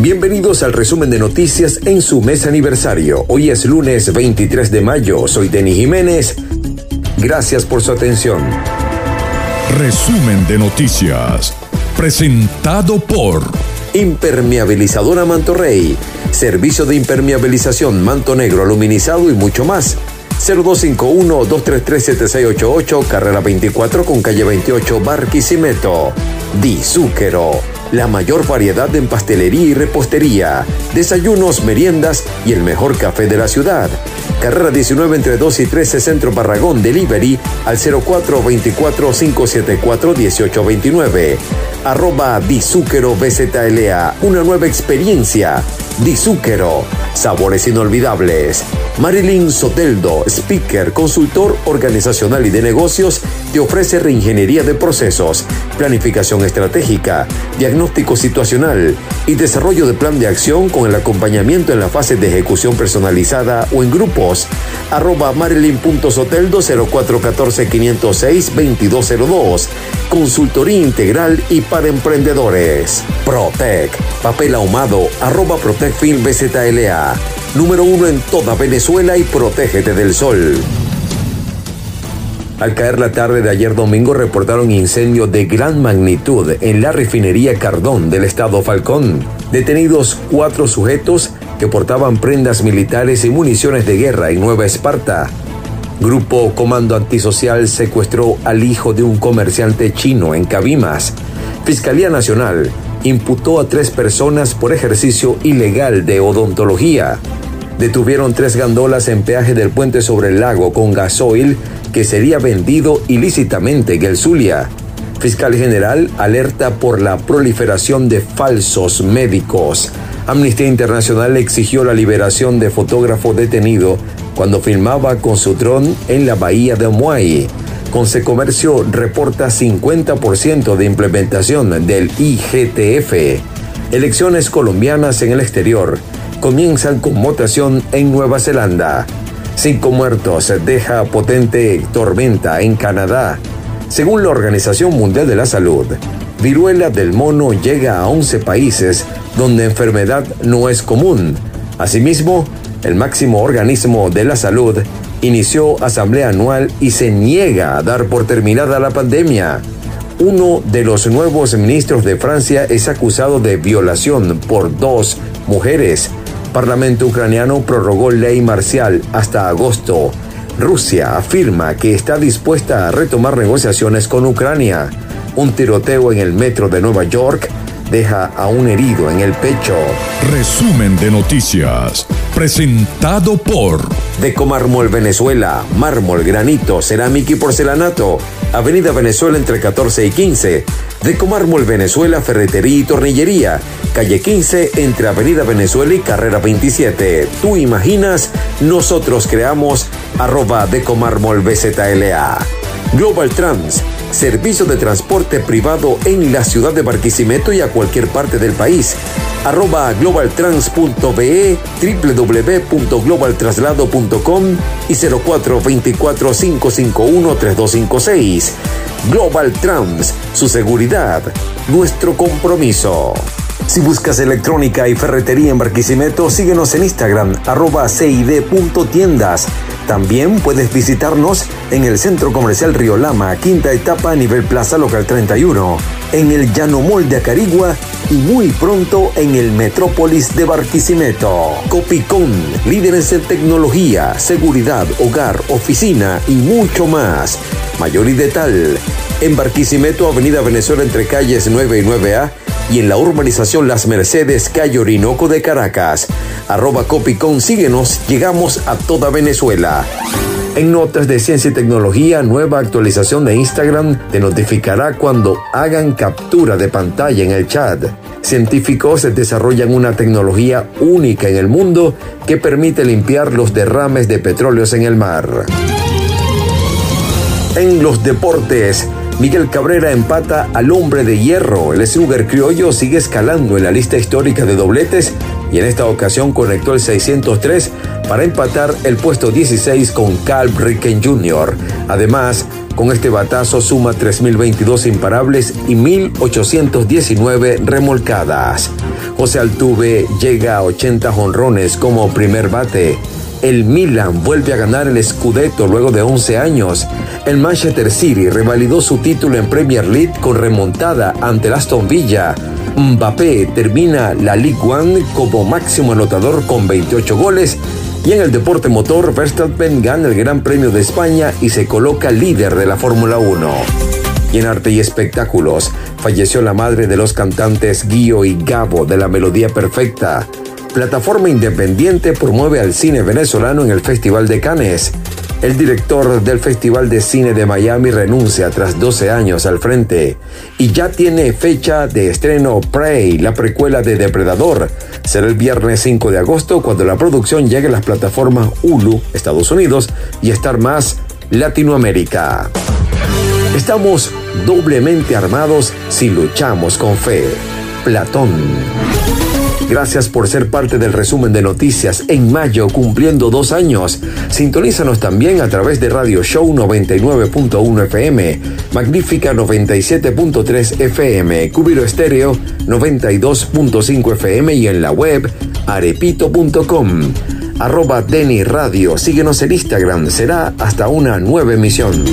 Bienvenidos al resumen de noticias en su mes aniversario. Hoy es lunes 23 de mayo. Soy Denis Jiménez. Gracias por su atención. Resumen de noticias. Presentado por Impermeabilizadora Manto Rey. Servicio de impermeabilización, manto negro, aluminizado y mucho más. 0251-233-7688, carrera 24 con calle 28, Barquisimeto. Di Zúquero la mayor variedad en pastelería y repostería, desayunos, meriendas y el mejor café de la ciudad. Carrera 19 entre 2 y 13 Centro Barragón Delivery al 0424-574-1829. Arroba Dizúquero BZLA, una nueva experiencia. Dizúquero, sabores inolvidables. Marilyn Soteldo, speaker, consultor organizacional y de negocios, te ofrece reingeniería de procesos, planificación estratégica, diagnóstico situacional y desarrollo de plan de acción con el acompañamiento en la fase de ejecución personalizada o en grupos. Arroba marilyn.soteldo 0414-506-2202. Consultoría integral y para emprendedores. Protec. Papel ahumado. Arroba Protec BZLA número uno en toda Venezuela y protégete del sol. Al caer la tarde de ayer domingo reportaron incendio de gran magnitud en la refinería Cardón del estado Falcón. Detenidos cuatro sujetos que portaban prendas militares y municiones de guerra en Nueva Esparta. Grupo Comando Antisocial secuestró al hijo de un comerciante chino en Cabimas. Fiscalía Nacional imputó a tres personas por ejercicio ilegal de odontología detuvieron tres gandolas en peaje del puente sobre el lago con gasoil que sería vendido ilícitamente en el Zulia. Fiscal General alerta por la proliferación de falsos médicos. Amnistía Internacional exigió la liberación de fotógrafo detenido cuando filmaba con su dron en la bahía de Omuay. Consecomercio reporta 50% de implementación del IGTF. Elecciones colombianas en el exterior comienzan con votación en Nueva Zelanda. Cinco muertos deja potente tormenta en Canadá. Según la Organización Mundial de la Salud, viruela del mono llega a 11 países donde enfermedad no es común. Asimismo, el máximo organismo de la salud inició asamblea anual y se niega a dar por terminada la pandemia. Uno de los nuevos ministros de Francia es acusado de violación por dos mujeres. Parlamento ucraniano prorrogó ley marcial hasta agosto. Rusia afirma que está dispuesta a retomar negociaciones con Ucrania. Un tiroteo en el metro de Nueva York deja a un herido en el pecho. Resumen de noticias. Presentado por Deco Mármol Venezuela, mármol, granito, cerámica y porcelanato. Avenida Venezuela entre 14 y 15. Deco Mármol Venezuela, ferretería y tornillería. Calle 15 entre Avenida Venezuela y Carrera 27. Tú imaginas, nosotros creamos arroba Decomármol. Global Trans servicio de transporte privado en la ciudad de Barquisimeto y a cualquier parte del país. Arroba globaltrans.be, www.globaltraslado.com y 0424-551-3256. Global Trans, su seguridad, nuestro compromiso. Si buscas electrónica y ferretería en Barquisimeto, síguenos en Instagram, arroba cid.tiendas. También puedes visitarnos en el Centro Comercial Río Lama, quinta etapa a nivel Plaza Local 31, en el Llano Mall de Acarigua y muy pronto en el Metrópolis de Barquisimeto. Copicón, líderes en tecnología, seguridad, hogar, oficina y mucho más. Mayor y detal, en Barquisimeto, Avenida Venezuela entre calles 9 y 9A y en la urbanización Las Mercedes, calle Orinoco de Caracas. Arroba Copicón, síguenos, llegamos a toda Venezuela. En Notas de Ciencia y Tecnología, nueva actualización de Instagram te notificará cuando hagan captura de pantalla en el chat. Científicos desarrollan una tecnología única en el mundo que permite limpiar los derrames de petróleos en el mar. En los deportes, Miguel Cabrera empata al hombre de hierro. El Sugar Criollo sigue escalando en la lista histórica de dobletes y en esta ocasión conectó el 603 para empatar el puesto 16 con Cal Ricken Jr. Además, Con este batazo suma 3.022 imparables y 1.819 remolcadas. José Altuve llega a 80 jonrones como primer bate. El Milan vuelve a ganar el Scudetto luego de 11 años. El Manchester City revalidó su título en Premier League con remontada ante el Aston Villa. Mbappé termina la Ligue 1 como máximo anotador con 28 goles y en el deporte motor, Verstappen gana el Gran Premio de España y se coloca líder de la Fórmula 1. Y en arte y espectáculos, falleció la madre de los cantantes Guio y Gabo de la Melodía Perfecta. Plataforma Independiente promueve al cine venezolano en el Festival de Cannes. El director del Festival de Cine de Miami renuncia tras 12 años al frente y ya tiene fecha de estreno Prey, la precuela de Depredador. Será el viernes 5 de agosto cuando la producción llegue a las plataformas Hulu, Estados Unidos y Star Más, Latinoamérica. Estamos doblemente armados si luchamos con fe. Platón. Gracias por ser parte del resumen de noticias en mayo cumpliendo dos años. Sintonízanos también a través de Radio Show 99.1 FM, Magnífica 97.3 FM, Cubiro Estéreo 92.5 FM y en la web arepito.com. Arroba Deni Radio. Síguenos en Instagram. Será hasta una nueva emisión.